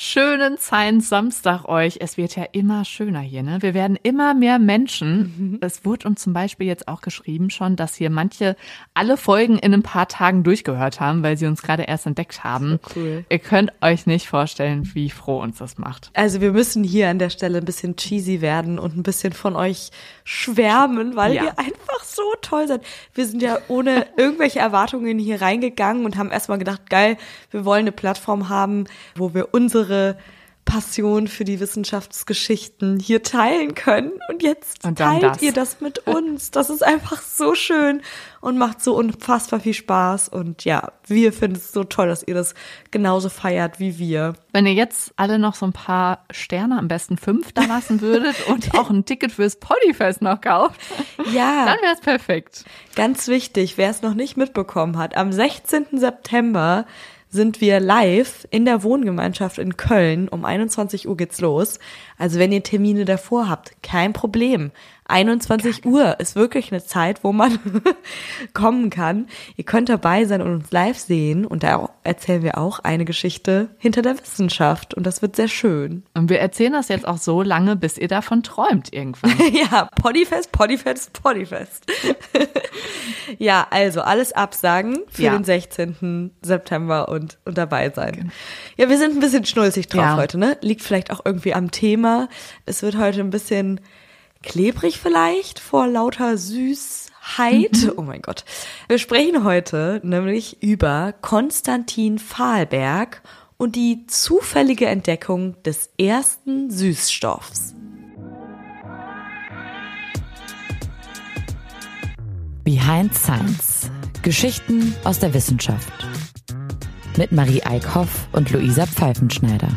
schönen Science Samstag euch. Es wird ja immer schöner hier, ne? Wir werden immer mehr Menschen. Mhm. Es wurde uns zum Beispiel jetzt auch geschrieben schon, dass hier manche alle Folgen in ein paar Tagen durchgehört haben, weil sie uns gerade erst entdeckt haben. So cool. Ihr könnt euch nicht vorstellen, wie froh uns das macht. Also wir müssen hier an der Stelle ein bisschen cheesy werden und ein bisschen von euch schwärmen, weil ja. ihr einfach so toll seid. Wir sind ja ohne irgendwelche Erwartungen hier reingegangen und haben erstmal gedacht, geil, wir wollen eine Plattform haben, wo wir unsere unsere Passion für die Wissenschaftsgeschichten hier teilen können. Und jetzt und teilt das. ihr das mit uns. Das ist einfach so schön und macht so unfassbar viel Spaß. Und ja, wir finden es so toll, dass ihr das genauso feiert wie wir. Wenn ihr jetzt alle noch so ein paar Sterne, am besten fünf, da lassen würdet und auch ein Ticket fürs Poddyfest noch kauft, ja. dann wäre es perfekt. Ganz wichtig, wer es noch nicht mitbekommen hat, am 16. September sind wir live in der Wohngemeinschaft in Köln. Um 21 Uhr geht's los. Also wenn ihr Termine davor habt, kein Problem. 21 Uhr ist wirklich eine Zeit, wo man kommen kann. Ihr könnt dabei sein und uns live sehen. Und da erzählen wir auch eine Geschichte hinter der Wissenschaft. Und das wird sehr schön. Und wir erzählen das jetzt auch so lange, bis ihr davon träumt irgendwann. ja, Poddyfest, Poddyfest, Poddyfest. ja, also alles absagen für ja. den 16. September und, und dabei sein. Genau. Ja, wir sind ein bisschen schnulzig drauf ja. heute, ne? Liegt vielleicht auch irgendwie am Thema. Es wird heute ein bisschen klebrig vielleicht vor lauter Süßheit. Mhm. Oh mein Gott. Wir sprechen heute nämlich über Konstantin Fahlberg und die zufällige Entdeckung des ersten Süßstoffs. Behind Science. Geschichten aus der Wissenschaft. Mit Marie Eickhoff und Luisa Pfeifenschneider.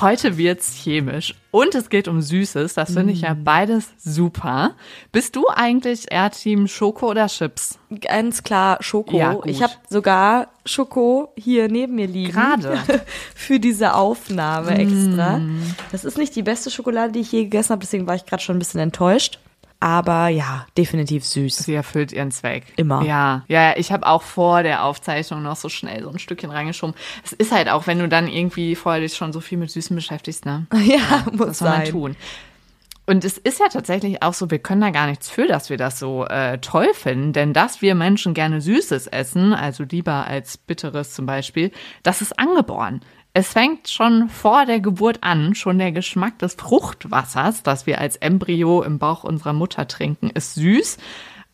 Heute wird's chemisch und es geht um Süßes. Das finde ich ja mm. beides super. Bist du eigentlich eher Team Schoko oder Chips? Ganz klar Schoko. Ja, ich habe sogar Schoko hier neben mir liegen. Gerade. Für diese Aufnahme extra. Mm. Das ist nicht die beste Schokolade, die ich je gegessen habe, deswegen war ich gerade schon ein bisschen enttäuscht aber ja, definitiv süß. Sie erfüllt ihren Zweck. Immer. Ja, ja, ich habe auch vor der Aufzeichnung noch so schnell so ein Stückchen reingeschoben. Es ist halt auch, wenn du dann irgendwie vorher dich schon so viel mit Süßen beschäftigst, ne? Ja, ja muss das soll man sein. tun. Und es ist ja tatsächlich auch so, wir können da gar nichts für, dass wir das so äh, toll finden. Denn dass wir Menschen gerne Süßes essen, also lieber als Bitteres zum Beispiel, das ist angeboren. Es fängt schon vor der Geburt an, schon der Geschmack des Fruchtwassers, das wir als Embryo im Bauch unserer Mutter trinken, ist süß.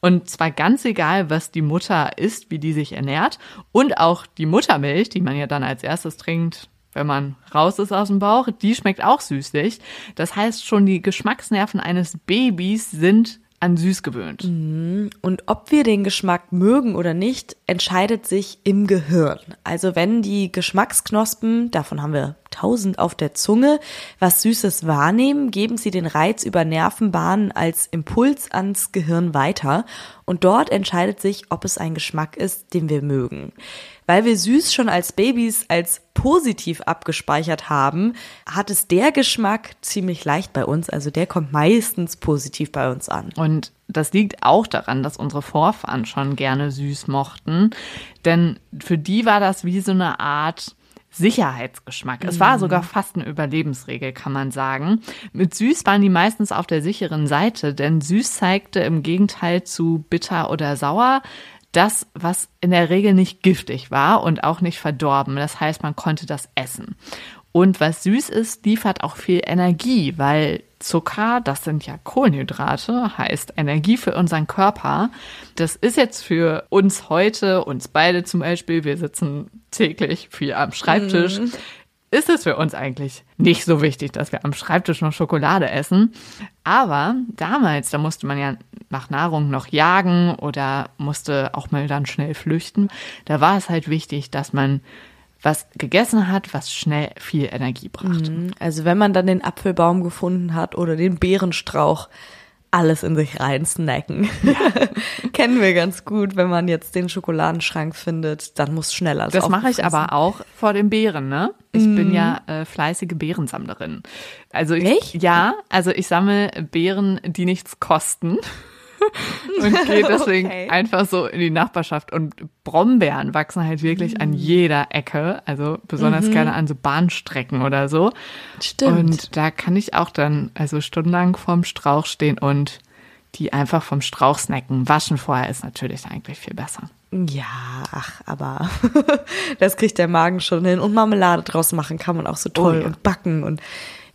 Und zwar ganz egal, was die Mutter isst, wie die sich ernährt. Und auch die Muttermilch, die man ja dann als erstes trinkt, wenn man raus ist aus dem Bauch, die schmeckt auch süßlich. Das heißt, schon die Geschmacksnerven eines Babys sind an süß gewöhnt. Mhm. Und ob wir den Geschmack mögen oder nicht, entscheidet sich im Gehirn. Also wenn die Geschmacksknospen, davon haben wir tausend auf der Zunge, was Süßes wahrnehmen, geben sie den Reiz über Nervenbahnen als Impuls ans Gehirn weiter. Und dort entscheidet sich, ob es ein Geschmack ist, den wir mögen. Weil wir süß schon als Babys als positiv abgespeichert haben, hat es der Geschmack ziemlich leicht bei uns. Also der kommt meistens positiv bei uns an. Und das liegt auch daran, dass unsere Vorfahren schon gerne süß mochten. Denn für die war das wie so eine Art Sicherheitsgeschmack. Es war sogar fast eine Überlebensregel, kann man sagen. Mit süß waren die meistens auf der sicheren Seite, denn süß zeigte im Gegenteil zu bitter oder sauer das, was in der Regel nicht giftig war und auch nicht verdorben. Das heißt, man konnte das essen. Und was süß ist, liefert auch viel Energie, weil Zucker, das sind ja Kohlenhydrate, heißt Energie für unseren Körper. Das ist jetzt für uns heute, uns beide zum Beispiel, wir sitzen täglich viel am Schreibtisch, mm ist es für uns eigentlich nicht so wichtig, dass wir am Schreibtisch noch Schokolade essen. Aber damals, da musste man ja nach Nahrung noch jagen oder musste auch mal dann schnell flüchten. Da war es halt wichtig, dass man was gegessen hat, was schnell viel Energie brachte. Mhm. Also wenn man dann den Apfelbaum gefunden hat oder den Beerenstrauch, alles in sich rein snacken. Ja. Kennen wir ganz gut, wenn man jetzt den Schokoladenschrank findet, dann muss schneller. Das mache ich aber auch vor den Beeren, ne? Ich mm. bin ja äh, fleißige Beerensammlerin. Also ich, Echt? Ja, also ich sammle Beeren, die nichts kosten. Und gehe deswegen Okay. einfach so in die Nachbarschaft. Und Brombeeren wachsen halt wirklich an jeder Ecke, also besonders gerne an so Bahnstrecken oder so. Stimmt. Und da kann ich auch dann also stundenlang vorm Strauch stehen und die einfach vom Strauch snacken. Waschen vorher ist natürlich eigentlich viel besser. Ja, ach, aber das kriegt der Magen schon hin. Und Marmelade draus machen kann man auch so toll Oh ja. und backen und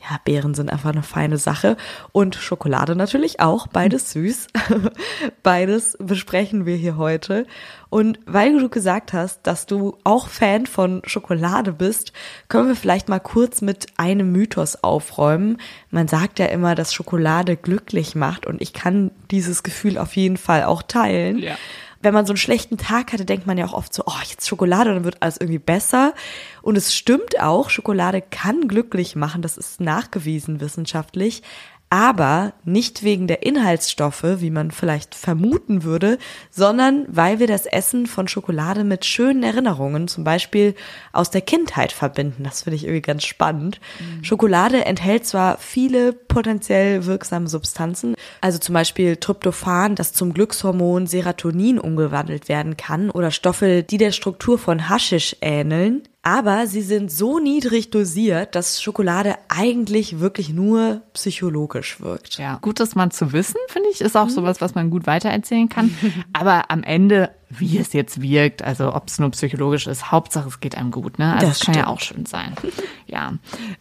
ja, Beeren sind einfach eine feine Sache. Und Schokolade natürlich auch, beides süß. beides besprechen wir hier heute. Und weil du gesagt hast, dass du auch Fan von Schokolade bist, können wir vielleicht mal kurz mit einem Mythos aufräumen. Man sagt ja immer, dass Schokolade glücklich macht und ich kann dieses Gefühl auf jeden Fall auch teilen Ja. Wenn man so einen schlechten Tag hatte, denkt man ja auch oft so, oh, jetzt Schokolade, dann wird alles irgendwie besser. Und es stimmt auch, Schokolade kann glücklich machen, das ist nachgewiesen wissenschaftlich. Aber nicht wegen der Inhaltsstoffe, wie man vielleicht vermuten würde, sondern weil wir das Essen von Schokolade mit schönen Erinnerungen, zum Beispiel aus der Kindheit verbinden. Das finde ich irgendwie ganz spannend. Schokolade enthält zwar viele potenziell wirksame Substanzen, also zum Beispiel Tryptophan, das zum Glückshormon Serotonin umgewandelt werden kann, oder Stoffe, die der Struktur von Haschisch ähneln. Aber sie sind so niedrig dosiert, dass Schokolade eigentlich wirklich nur psychologisch wirkt. Ja, gut, das mal zu wissen, finde ich, ist auch sowas, was man gut weitererzählen kann. Aber am Ende, wie es jetzt wirkt, also ob es nur psychologisch ist, Hauptsache es geht einem gut, ne? Also Das das kann ja stimmt. auch schön sein. Ja.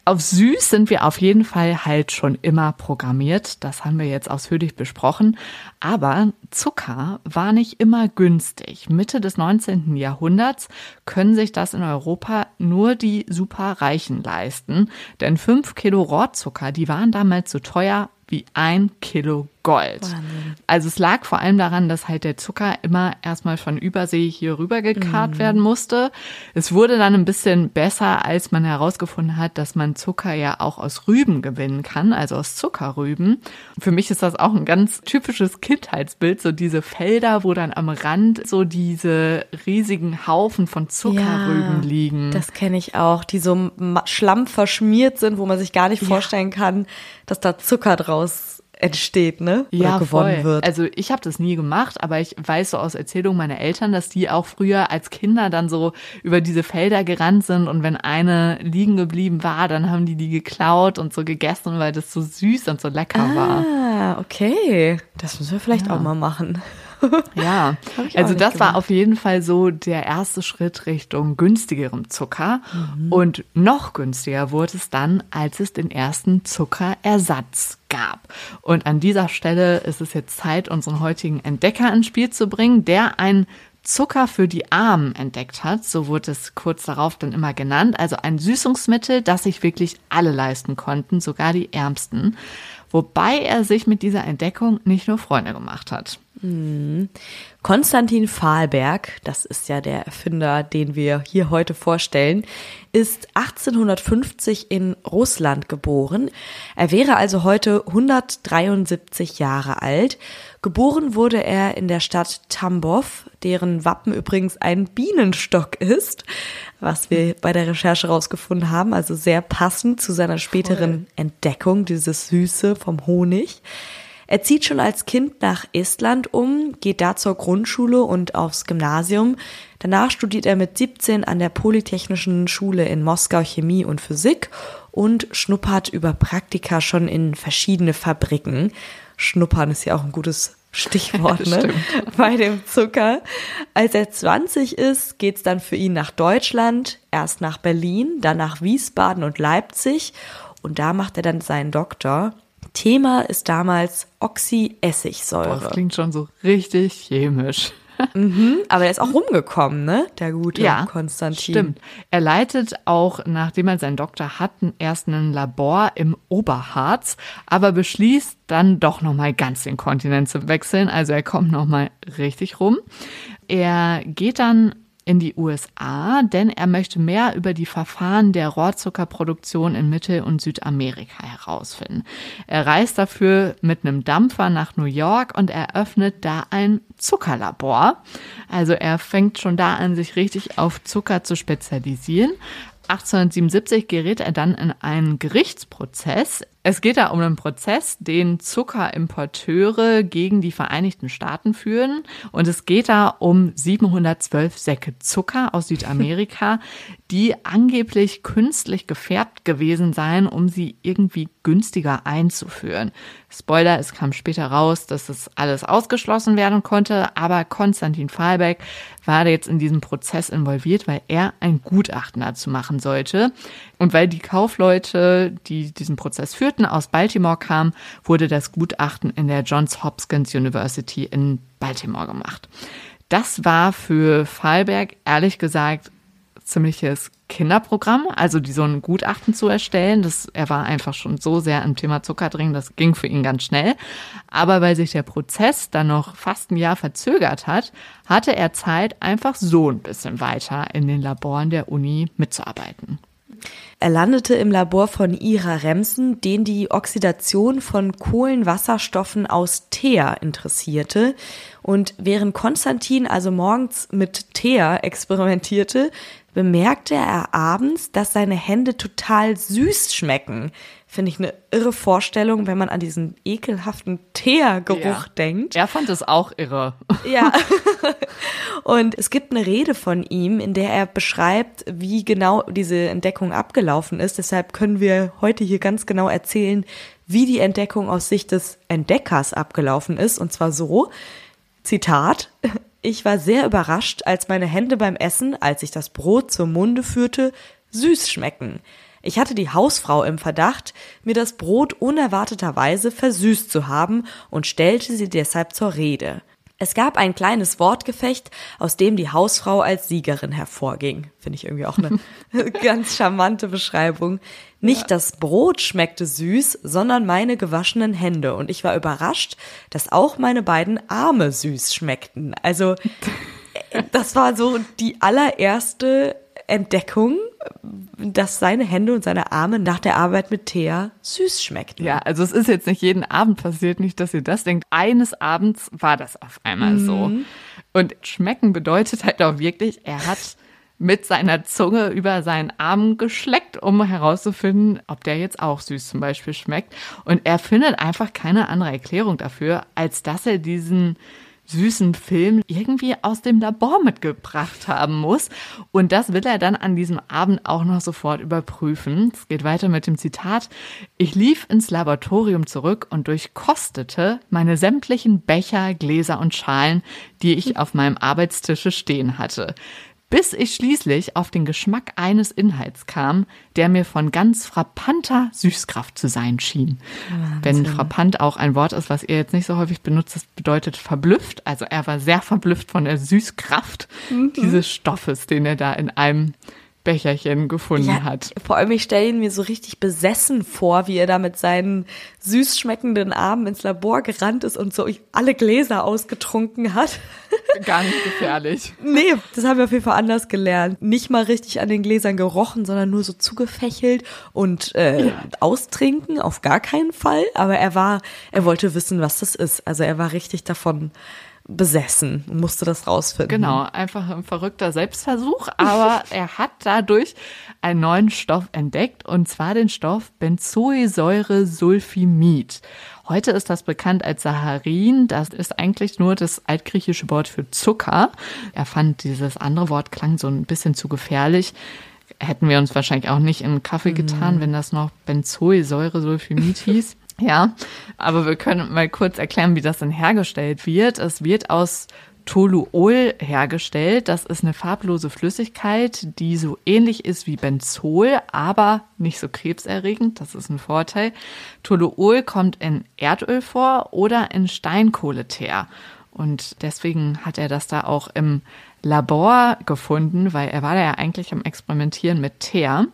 Auf süß sind wir auf jeden Fall halt schon immer programmiert. Das haben wir jetzt ausführlich besprochen. Aber Zucker war nicht immer günstig. Mitte des 19. Jahrhunderts können sich das in Europa nur die Superreichen leisten. Denn fünf Kilo Rohrzucker, die waren damals so teuer wie ein Kilo Gold. Also es lag vor allem daran, dass halt der Zucker immer erstmal von Übersee hier rüber gekarrt werden musste. Es wurde dann ein bisschen besser, als man herausgefunden hat, dass man Zucker ja auch aus Rüben gewinnen kann, also aus Zuckerrüben. Für mich ist das auch ein ganz typisches Kindheitsbild, so diese Felder, wo dann am Rand so diese riesigen Haufen von Zuckerrüben liegen. Das kenne ich auch, die so ma- Schlamm verschmiert sind, wo man sich gar nicht vorstellen kann, dass da Zucker draus entsteht, ne? Oder ja, gewonnen voll. wird. Also ich habe das nie gemacht, aber ich weiß so aus Erzählungen meiner Eltern, dass die auch früher als Kinder dann so über diese Felder gerannt sind und wenn eine liegen geblieben war, dann haben die die geklaut und so gegessen, weil das so süß und so lecker war. ah, okay. Das müssen wir vielleicht auch mal machen. Ja, also das war gemacht. auf jeden Fall so der erste Schritt Richtung günstigerem Zucker. Und noch günstiger wurde es dann, als es den ersten Zuckerersatz gab. Und an dieser Stelle ist es jetzt Zeit, unseren heutigen Entdecker ins Spiel zu bringen, der ein Zucker für die Armen entdeckt hat, so wurde es kurz darauf dann immer genannt, also ein Süßungsmittel, das sich wirklich alle leisten konnten, sogar die Ärmsten, wobei er sich mit dieser Entdeckung nicht nur Freunde gemacht hat. Konstantin Fahlberg, das ist ja der Erfinder, den wir hier heute vorstellen, ist 1850 in Russland geboren. Er wäre also heute 173 Jahre alt. Geboren wurde er in der Stadt Tambov, deren Wappen übrigens ein Bienenstock ist, was wir bei der Recherche rausgefunden haben, also sehr passend zu seiner späteren Entdeckung, dieses Süße vom Honig. Er zieht schon als Kind nach Estland um, geht da zur Grundschule und aufs Gymnasium. Danach studiert er mit 17 an der Polytechnischen Schule in Moskau Chemie und Physik und schnuppert über Praktika schon in verschiedene Fabriken. Schnuppern ist ja auch ein gutes Stichwort, ne? Bei dem Zucker. Als er 20 ist, geht's dann für ihn nach Deutschland, erst nach Berlin, dann nach Wiesbaden und Leipzig und da macht er dann seinen Doktor. Thema ist damals Oxyessigsäure. das klingt schon so richtig chemisch. Aber er ist auch rumgekommen, ne? Der gute Ja, Konstantin. stimmt. Er leitet auch, nachdem er seinen Doktor hat, erst ein Labor im Oberharz, aber beschließt dann doch nochmal ganz den Kontinent zu wechseln. Also er kommt nochmal richtig rum. Er geht dann in die USA, denn er möchte mehr über die Verfahren der Rohrzuckerproduktion in Mittel- und Südamerika herausfinden. Er reist dafür mit einem Dampfer nach New York und eröffnet da ein Zuckerlabor. Also er fängt schon da an, sich richtig auf Zucker zu spezialisieren. 1877 gerät er dann in einen Gerichtsprozess. Es geht da um einen Prozess, den Zuckerimporteure gegen die Vereinigten Staaten führen. Und es geht da um 712 Säcke Zucker aus Südamerika, die angeblich künstlich gefärbt gewesen seien, um sie irgendwie günstiger einzuführen. Spoiler, es kam später raus, dass das alles ausgeschlossen werden konnte, aber Konstantin Fahlbeck war jetzt in diesem Prozess involviert, weil er ein Gutachten dazu machen sollte. Und weil die Kaufleute, die diesen Prozess führten, aus Baltimore kamen, wurde das Gutachten in der Johns Hopkins University in Baltimore gemacht. Das war für Fahlberg ehrlich gesagt ziemliches Kinderprogramm, also die so ein Gutachten zu erstellen. Das, er war einfach schon so sehr im Thema Zucker drin, das ging für ihn ganz schnell. Aber weil sich der Prozess dann noch fast ein Jahr verzögert hat, hatte er Zeit, einfach so ein bisschen weiter in den Laboren der Uni mitzuarbeiten. Er landete im Labor von Ira Remsen, den die Oxidation von Kohlenwasserstoffen aus Teer interessierte. Und während Konstantin also morgens mit Teer experimentierte, bemerkte er abends, dass seine Hände total süß schmecken. Finde ich eine irre Vorstellung, wenn man an diesen ekelhaften Teergeruch ja. denkt. Er fand es auch irre. Ja. Und es gibt eine Rede von ihm, in der er beschreibt, wie genau diese Entdeckung abgelaufen ist. Deshalb können wir heute hier ganz genau erzählen, wie die Entdeckung aus Sicht des Entdeckers abgelaufen ist. Und zwar so, Zitat, ich war sehr überrascht, als meine Hände beim Essen, als ich das Brot zum Munde führte, süß schmecken. Ich hatte die Hausfrau im Verdacht, mir das Brot unerwarteterweise versüßt zu haben und stellte sie deshalb zur Rede. Es gab ein kleines Wortgefecht, aus dem die Hausfrau als Siegerin hervorging. Finde ich irgendwie auch eine ganz charmante Beschreibung. Nicht ja. das Brot schmeckte süß, sondern meine gewaschenen Hände. Und ich war überrascht, dass auch meine beiden Arme süß schmeckten. Also, das war so die allererste Entdeckung, dass seine Hände und seine Arme nach der Arbeit mit Thea süß schmeckten. Ja, also es ist jetzt nicht jeden Abend passiert, nicht, dass ihr das denkt. Eines Abends war das auf einmal mhm. so. Und schmecken bedeutet halt auch wirklich, er hat mit seiner Zunge über seinen Arm geschleckt, um herauszufinden, ob der jetzt auch süß zum Beispiel schmeckt. Und er findet einfach keine andere Erklärung dafür, als dass er diesen süßen Film irgendwie aus dem Labor mitgebracht haben muss. Und das will er dann an diesem Abend auch noch sofort überprüfen. Es geht weiter mit dem Zitat. Ich lief ins Laboratorium zurück und durchkostete meine sämtlichen Becher, Gläser und Schalen, die ich auf meinem Arbeitstische stehen hatte bis ich schließlich auf den Geschmack eines Inhalts kam, der mir von ganz frappanter Süßkraft zu sein schien. Wahnsinn. Wenn frappant auch ein Wort ist, was ihr jetzt nicht so häufig benutzt, das bedeutet verblüfft. Also er war sehr verblüfft von der Süßkraft mhm. dieses Stoffes, den er da in einem Becherchen gefunden ja, hat. Vor allem, ich stelle ihn mir so richtig besessen vor, wie er da mit seinen süß schmeckenden Armen ins Labor gerannt ist und so alle Gläser ausgetrunken hat. Gar nicht gefährlich. nee, das haben wir auf jeden Fall anders gelernt. Nicht mal richtig an den Gläsern gerochen, sondern nur so zugefächelt und äh, ja. austrinken, auf gar keinen Fall. Aber er war, er wollte wissen, was das ist. Also er war richtig davon besessen und musste das rausfinden. Genau, einfach ein verrückter Selbstversuch, aber er hat dadurch einen neuen Stoff entdeckt und zwar den Stoff Benzoesäuresulfimid. Heute ist das bekannt als Saharin. Das ist eigentlich nur das altgriechische Wort für Zucker. Er fand dieses andere Wort klang so ein bisschen zu gefährlich. Hätten wir uns wahrscheinlich auch nicht in Kaffee getan, mm. wenn das noch Benzoesäuresulfimid hieß. Ja, aber wir können mal kurz erklären, wie das denn hergestellt wird. Es wird aus Toluol hergestellt. Das ist eine farblose Flüssigkeit, die so ähnlich ist wie Benzol, aber nicht so krebserregend. Das ist ein Vorteil. Toluol kommt in Erdöl vor oder in Steinkohleteer. Und deswegen hat er das da auch im Labor gefunden, weil er war da ja eigentlich am Experimentieren mit Teer.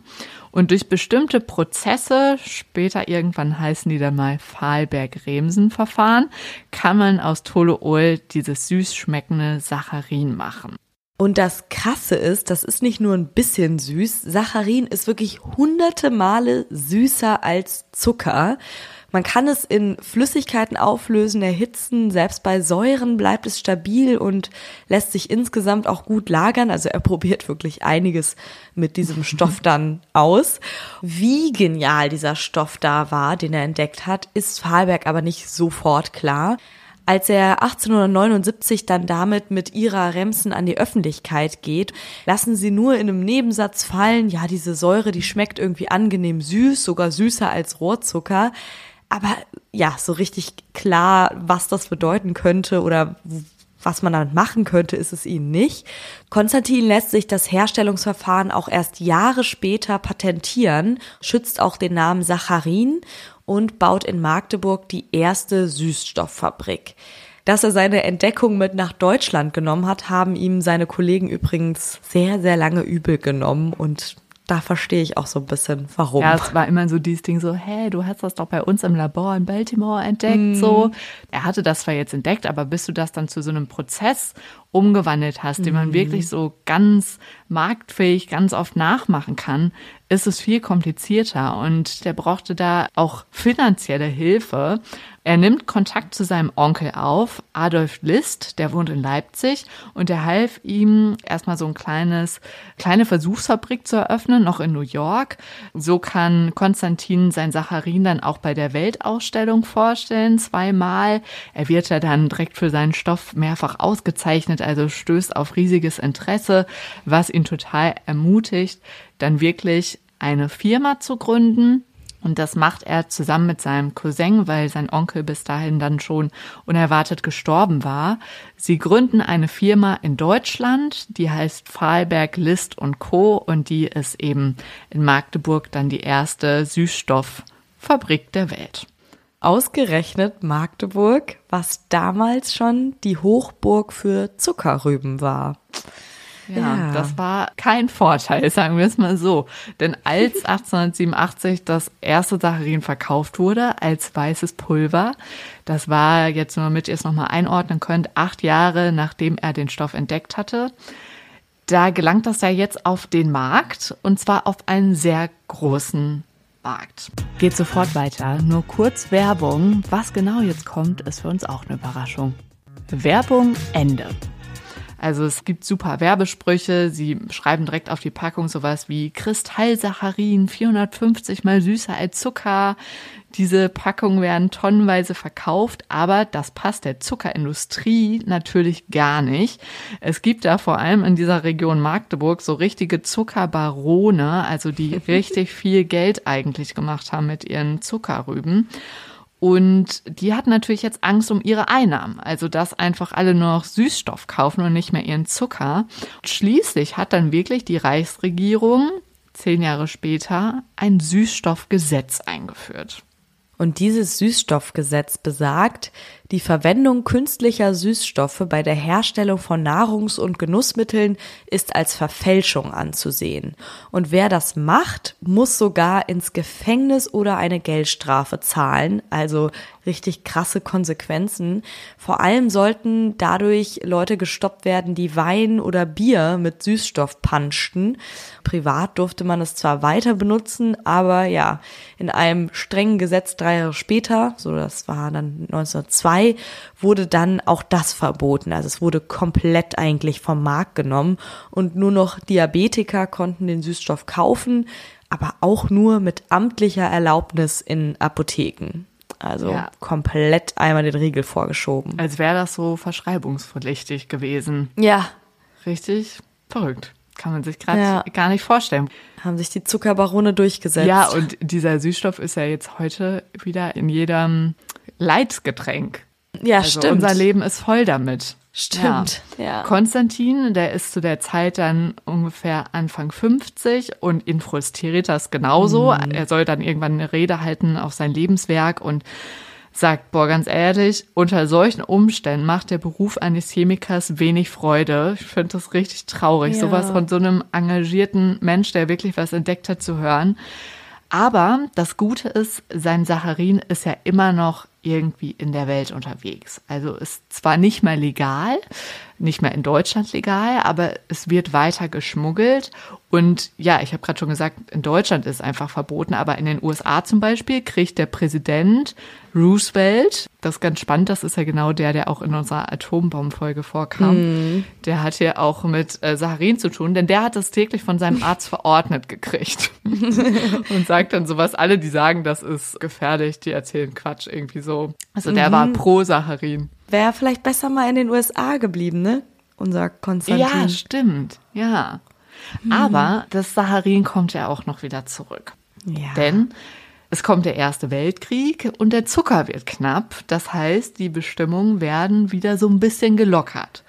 Und durch bestimmte Prozesse, später irgendwann heißen die dann mal Fahlberg-Remsen-Verfahren, kann man aus Toluol dieses süß schmeckende Saccharin machen. Und das Krasse ist, das ist nicht nur ein bisschen süß. Saccharin ist wirklich hunderte Male süßer als Zucker. Man kann es in Flüssigkeiten auflösen, erhitzen. Selbst bei Säuren bleibt es stabil und lässt sich insgesamt auch gut lagern. Also er probiert wirklich einiges mit diesem Stoff dann aus. Wie genial dieser Stoff da war, den er entdeckt hat, ist Fahlberg aber nicht sofort klar. Als er 1879 dann damit mit Ira Remsen an die Öffentlichkeit geht, lassen sie nur in einem Nebensatz fallen, ja, diese Säure, die schmeckt irgendwie angenehm süß, sogar süßer als Rohrzucker. Aber ja, so richtig klar, was das bedeuten könnte oder was man damit machen könnte, ist es ihnen nicht. Konstantin lässt sich das Herstellungsverfahren auch erst Jahre später patentieren, schützt auch den Namen Sacharin und baut in Magdeburg die erste Süßstofffabrik. Dass er seine Entdeckung mit nach Deutschland genommen hat, haben ihm seine Kollegen übrigens sehr, sehr lange übel genommen und da verstehe ich auch so ein bisschen, warum. Ja, es war immer so dieses Ding so, hey, du hast das doch bei uns im Labor in Baltimore entdeckt, mm. so. Er hatte das zwar jetzt entdeckt, aber bis du das dann zu so einem Prozess umgewandelt hast, mm. den man mhm. wirklich so ganz marktfähig, ganz oft nachmachen kann, ist es viel komplizierter und der brauchte da auch finanzielle Hilfe. Er nimmt Kontakt zu seinem Onkel auf, Adolf List, der wohnt in Leipzig und der half ihm erstmal so ein kleines, kleine Versuchsfabrik zu eröffnen, noch in New York. So kann Konstantin sein Sacharin dann auch bei der Weltausstellung vorstellen, zweimal. Er wird ja dann direkt für seinen Stoff mehrfach ausgezeichnet, also stößt auf riesiges Interesse, was ihn total ermutigt, dann wirklich eine Firma zu gründen. Und das macht er zusammen mit seinem Cousin, weil sein Onkel bis dahin dann schon unerwartet gestorben war. Sie gründen eine Firma in Deutschland, die heißt Fahlberg List und Co. Und die ist eben in Magdeburg dann die erste Süßstofffabrik der Welt. Ausgerechnet Magdeburg, was damals schon die Hochburg für Zuckerrüben war. Ja, ja, das war kein Vorteil, sagen wir es mal so. Denn als 1887 das erste Saccharin verkauft wurde als weißes Pulver, das war jetzt nur damit ihr es nochmal einordnen könnt, acht Jahre nachdem er den Stoff entdeckt hatte, da gelangt das ja jetzt auf den Markt und zwar auf einen sehr großen Markt. Geht sofort weiter. Nur kurz Werbung. Was genau jetzt kommt, ist für uns auch eine Überraschung. Werbung Ende. Also es gibt super Werbesprüche. Sie schreiben direkt auf die Packung sowas wie Kristallsaccharin, 450 mal süßer als Zucker. Diese Packungen werden tonnenweise verkauft, aber das passt der Zuckerindustrie natürlich gar nicht. Es gibt da vor allem in dieser Region Magdeburg so richtige Zuckerbarone, also die richtig viel Geld eigentlich gemacht haben mit ihren Zuckerrüben. Und die hatten natürlich jetzt Angst um ihre Einnahmen, also dass einfach alle nur noch Süßstoff kaufen und nicht mehr ihren Zucker. Und schließlich hat dann wirklich die Reichsregierung zehn Jahre später ein Süßstoffgesetz eingeführt. Und dieses Süßstoffgesetz besagt, die Verwendung künstlicher Süßstoffe bei der Herstellung von Nahrungs- und Genussmitteln ist als Verfälschung anzusehen. Und wer das macht, muss sogar ins Gefängnis oder eine Geldstrafe zahlen. Also richtig krasse Konsequenzen. Vor allem sollten dadurch Leute gestoppt werden, die Wein oder Bier mit Süßstoff panschten. Privat durfte man es zwar weiter benutzen, aber ja, in einem strengen Gesetz drei Jahre später, so das war dann 1902, wurde dann auch das verboten. Also es wurde komplett eigentlich vom Markt genommen und nur noch Diabetiker konnten den Süßstoff kaufen, aber auch nur mit amtlicher Erlaubnis in Apotheken. Also ja. komplett einmal den Riegel vorgeschoben. Als wäre das so verschreibungspflichtig gewesen. Ja. Richtig verrückt. Kann man sich gerade ja. gar nicht vorstellen. Haben sich die Zuckerbarone durchgesetzt. Ja, und dieser Süßstoff ist ja jetzt heute wieder in jedem Leitgetränk. Ja, also stimmt. Unser Leben ist voll damit. Stimmt. Ja. ja. Konstantin, der ist zu der Zeit dann ungefähr Anfang 50 und Infrus Teritas genauso. Mhm. Er soll dann irgendwann eine Rede halten auf sein Lebenswerk und sagt, boah, ganz ehrlich, unter solchen Umständen macht der Beruf eines Chemikers wenig Freude. Ich finde das richtig traurig, ja. sowas von so einem engagierten Mensch, der wirklich was entdeckt hat, zu hören. Aber das Gute ist, sein Saccharin ist ja immer noch irgendwie in der Welt unterwegs. Also ist zwar nicht mehr legal, nicht mehr in Deutschland legal, aber es wird weiter geschmuggelt. Und ja, ich habe gerade schon gesagt, in Deutschland ist es einfach verboten, aber in den USA zum Beispiel kriegt der Präsident Roosevelt, das ist ganz spannend, das ist ja genau der, der auch in unserer Atombombenfolge vorkam, mm. der hat hier auch mit äh, Saharin zu tun, denn der hat das täglich von seinem Arzt verordnet gekriegt und sagt dann sowas, alle, die sagen, das ist gefährlich, die erzählen Quatsch irgendwie so. Also der mhm. war pro Saharin. Wäre vielleicht besser mal in den USA geblieben, ne? Unser Konstantin. Ja, stimmt, ja. Mhm. Aber das Saharin kommt ja auch noch wieder zurück. Ja. Denn es kommt der Erste Weltkrieg und der Zucker wird knapp. Das heißt, die Bestimmungen werden wieder so ein bisschen gelockert.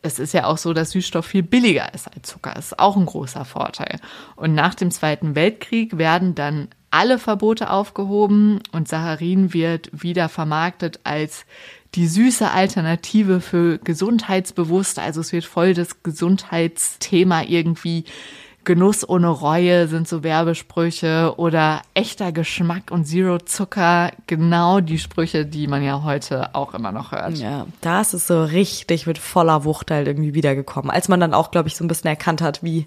Es ist ja auch so, dass Süßstoff viel billiger ist als Zucker. Das ist auch ein großer Vorteil. Und nach dem Zweiten Weltkrieg werden dann alle Verbote aufgehoben und Saccharin wird wieder vermarktet als die süße Alternative für Gesundheitsbewusste. Also es wird voll das Gesundheitsthema irgendwie. Genuss ohne Reue sind so Werbesprüche oder echter Geschmack und Zero Zucker. Genau die Sprüche, die man ja heute auch immer noch hört. Ja, da ist so richtig mit voller Wucht halt irgendwie wiedergekommen. Als man dann auch, glaube ich, so ein bisschen erkannt hat, wie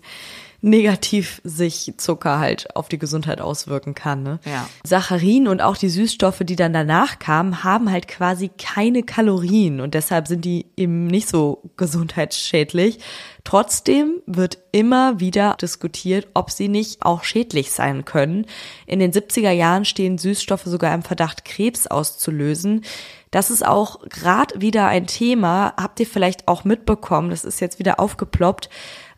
negativ sich Zucker halt auf die Gesundheit auswirken kann. Ne? Ja. Saccharin und auch die Süßstoffe, die dann danach kamen, haben halt quasi keine Kalorien und deshalb sind die eben nicht so gesundheitsschädlich. Trotzdem wird immer wieder diskutiert, ob sie nicht auch schädlich sein können. In den 70er Jahren stehen Süßstoffe sogar im Verdacht, Krebs auszulösen. Das ist auch gerade wieder ein Thema, habt ihr vielleicht auch mitbekommen, das ist jetzt wieder aufgeploppt,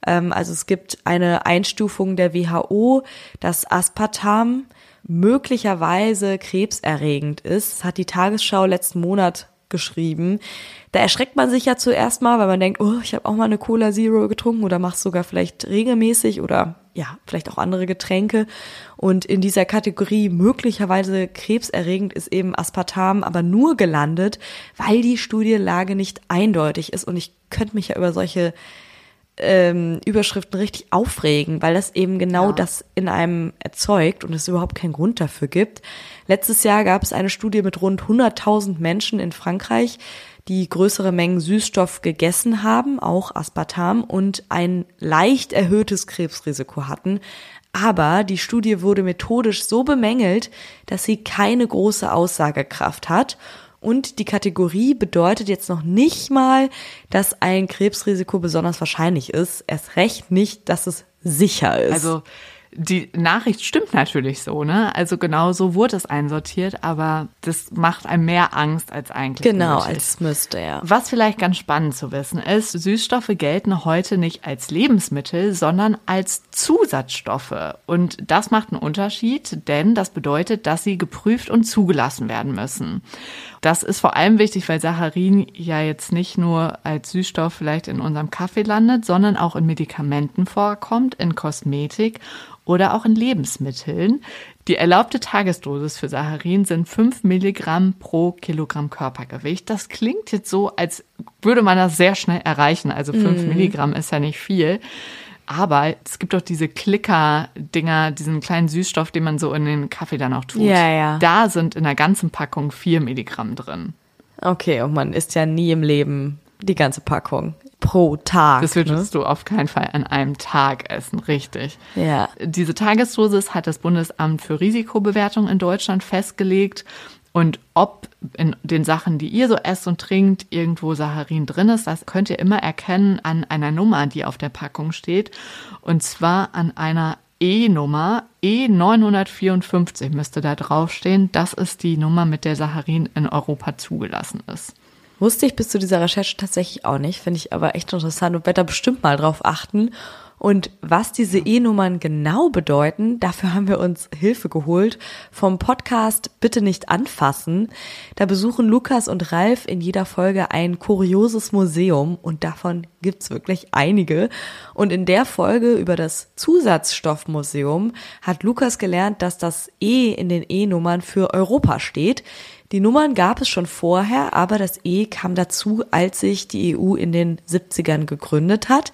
also es gibt eine Einstufung der WHO, dass Aspartam möglicherweise krebserregend ist. Das hat die Tagesschau letzten Monat geschrieben. Da erschreckt man sich ja zuerst mal, weil man denkt, oh, ich habe auch mal eine Cola Zero getrunken oder mach's sogar vielleicht regelmäßig oder ja, vielleicht auch andere Getränke. Und in dieser Kategorie möglicherweise krebserregend ist eben Aspartam aber nur gelandet, weil die Studienlage nicht eindeutig ist. Und ich könnte mich ja über solche ähm, Überschriften richtig aufregen, weil das eben genau ja. das in einem erzeugt und es überhaupt keinen Grund dafür gibt. Letztes Jahr gab es eine Studie mit rund 100.000 Menschen in Frankreich, die größere Mengen Süßstoff gegessen haben, auch Aspartam, und ein leicht erhöhtes Krebsrisiko hatten. Aber die Studie wurde methodisch so bemängelt, dass sie keine große Aussagekraft hat und die Kategorie bedeutet jetzt noch nicht mal, dass ein Krebsrisiko besonders wahrscheinlich ist. Erst recht nicht, dass es sicher ist. Also die Nachricht stimmt natürlich so, ne? Also genau so wurde es einsortiert, aber das macht einem mehr Angst als eigentlich. Genau, nötig. als müsste, ja. Was vielleicht ganz spannend zu wissen ist, Süßstoffe gelten heute nicht als Lebensmittel, sondern als Zusatzstoffe. Und das macht einen Unterschied, denn das bedeutet, dass sie geprüft und zugelassen werden müssen. Das ist vor allem wichtig, weil Saccharin ja jetzt nicht nur als Süßstoff vielleicht in unserem Kaffee landet, sondern auch in Medikamenten vorkommt, in Kosmetik oder auch in Lebensmitteln. Die erlaubte Tagesdosis für Saccharin sind 5 Milligramm pro Kilogramm Körpergewicht. Das klingt jetzt so, als würde man das sehr schnell erreichen. Also 5 mm. Milligramm ist ja nicht viel. Aber es gibt doch diese Klicker-Dinger, diesen kleinen Süßstoff, den man so in den Kaffee dann auch tut. Ja, ja. Da sind in der ganzen Packung 4 Milligramm drin. Okay, und man isst ja nie im Leben die ganze Packung pro Tag. Das würdest ne? du auf keinen Fall an einem Tag essen, richtig. Ja. Diese Tagesdosis hat das Bundesamt für Risikobewertung in Deutschland festgelegt. Und ob in den Sachen, die ihr so esst und trinkt, irgendwo Saccharin drin ist, das könnt ihr immer erkennen an einer Nummer, die auf der Packung steht. Und zwar an einer E-Nummer. E954 müsste da draufstehen. Das ist die Nummer, mit der Saccharin in Europa zugelassen ist. Wusste ich bis zu dieser Recherche tatsächlich auch nicht, finde ich aber echt interessant und werde da bestimmt mal drauf achten. Und was diese E-Nummern genau bedeuten, dafür haben wir uns Hilfe geholt vom Podcast Bitte nicht anfassen. Da besuchen Lukas und Ralf in jeder Folge ein kurioses Museum und davon gibt's wirklich einige. Und in der Folge über das Zusatzstoffmuseum hat Lukas gelernt, dass das E in den E-Nummern für Europa steht. Die Nummern gab es schon vorher, aber das E kam dazu, als sich die EU in den 70ern gegründet hat.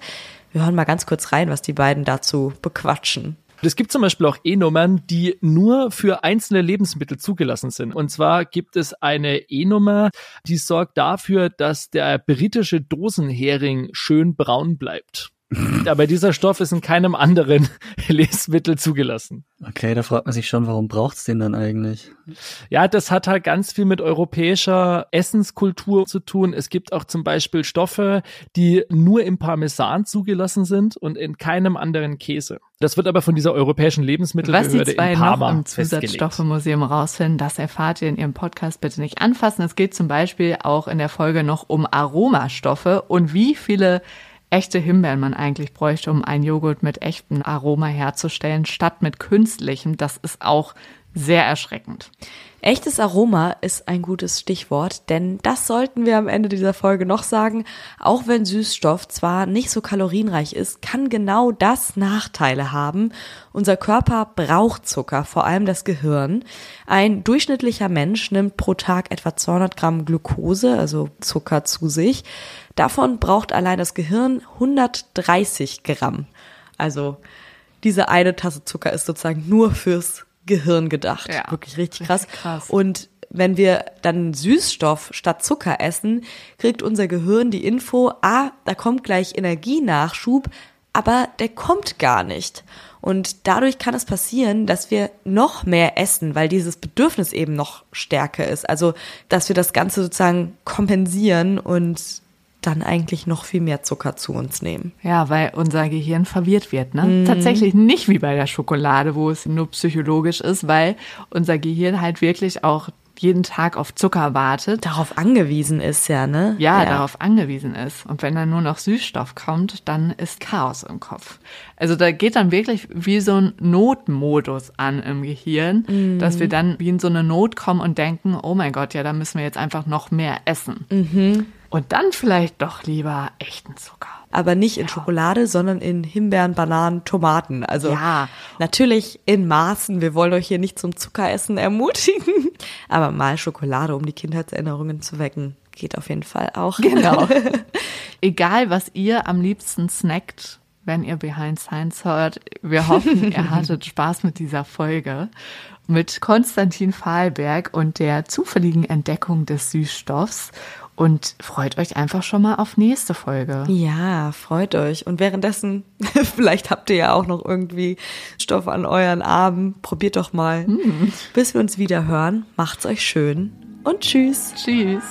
Wir hören mal ganz kurz rein, was die beiden dazu bequatschen. Es gibt zum Beispiel auch E-Nummern, die nur für einzelne Lebensmittel zugelassen sind. Und zwar gibt es eine E-Nummer, die sorgt dafür, dass der britische Dosenhering schön braun bleibt. Aber dieser Stoff ist in keinem anderen Lebensmittel zugelassen. Okay, da fragt man sich schon, warum braucht's den dann eigentlich? Ja, das hat halt ganz viel mit europäischer Essenskultur zu tun. Es gibt auch zum Beispiel Stoffe, die nur im Parmesan zugelassen sind und in keinem anderen Käse. Das wird aber von dieser europäischen Lebensmittelbehörde Was die zwei in Parma noch im. Zusatzstoffemuseum rausfinden, das erfahrt ihr in ihrem Podcast bitte nicht anfassen. Es geht zum Beispiel auch in der Folge noch um Aromastoffe und wie viele echte Himbeeren man eigentlich bräuchte, um einen Joghurt mit echtem Aroma herzustellen, statt mit künstlichem. Das ist auch sehr erschreckend. Echtes Aroma ist ein gutes Stichwort, denn das sollten wir am Ende dieser Folge noch sagen. Auch wenn Süßstoff zwar nicht so kalorienreich ist, kann genau das Nachteile haben. Unser Körper braucht Zucker, vor allem das Gehirn. Ein durchschnittlicher Mensch nimmt pro Tag etwa 200 Gramm Glucose, also Zucker zu sich. Davon braucht allein das Gehirn 130 Gramm. Also diese eine Tasse Zucker ist sozusagen nur fürs Gehirn gedacht. Ja, Wirklich richtig krass. richtig krass. Und wenn wir dann Süßstoff statt Zucker essen, kriegt unser Gehirn die Info, ah, da kommt gleich Energienachschub, aber der kommt gar nicht. Und dadurch kann es passieren, dass wir noch mehr essen, weil dieses Bedürfnis eben noch stärker ist. Also, dass wir das Ganze sozusagen kompensieren und dann eigentlich noch viel mehr Zucker zu uns nehmen. Ja, weil unser Gehirn verwirrt wird, ne? Tatsächlich nicht wie bei der Schokolade, wo es nur psychologisch ist, weil unser Gehirn halt wirklich auch jeden Tag auf Zucker wartet. Darauf angewiesen ist ja, ne? Ja, darauf angewiesen ist. Und wenn dann nur noch Süßstoff kommt, dann ist Chaos im Kopf. Also da geht dann wirklich wie so ein Notmodus an im Gehirn, dass wir dann wie in so eine Not kommen und denken, oh mein Gott, ja, da müssen wir jetzt einfach noch mehr essen. Und dann vielleicht doch lieber echten Zucker. aber nicht in Schokolade, sondern in Himbeeren, Bananen, Tomaten. Also Ja. natürlich in Maßen. Wir wollen euch hier nicht zum Zuckeressen ermutigen, aber mal Schokolade, um die Kindheitserinnerungen zu wecken, geht auf jeden Fall auch. Genau. Egal, was ihr am liebsten snackt, wenn ihr Behind Science hört. Wir hoffen, ihr hattet Spaß mit dieser Folge. Mit Konstantin Fahlberg und der zufälligen Entdeckung des Süßstoffs. Und freut euch einfach schon mal auf nächste Folge. Ja, freut euch. Und währenddessen, vielleicht habt ihr ja auch noch irgendwie Stoff an euren Armen. Probiert doch mal. Bis wir uns wieder hören. Macht's euch schön und tschüss. Tschüss.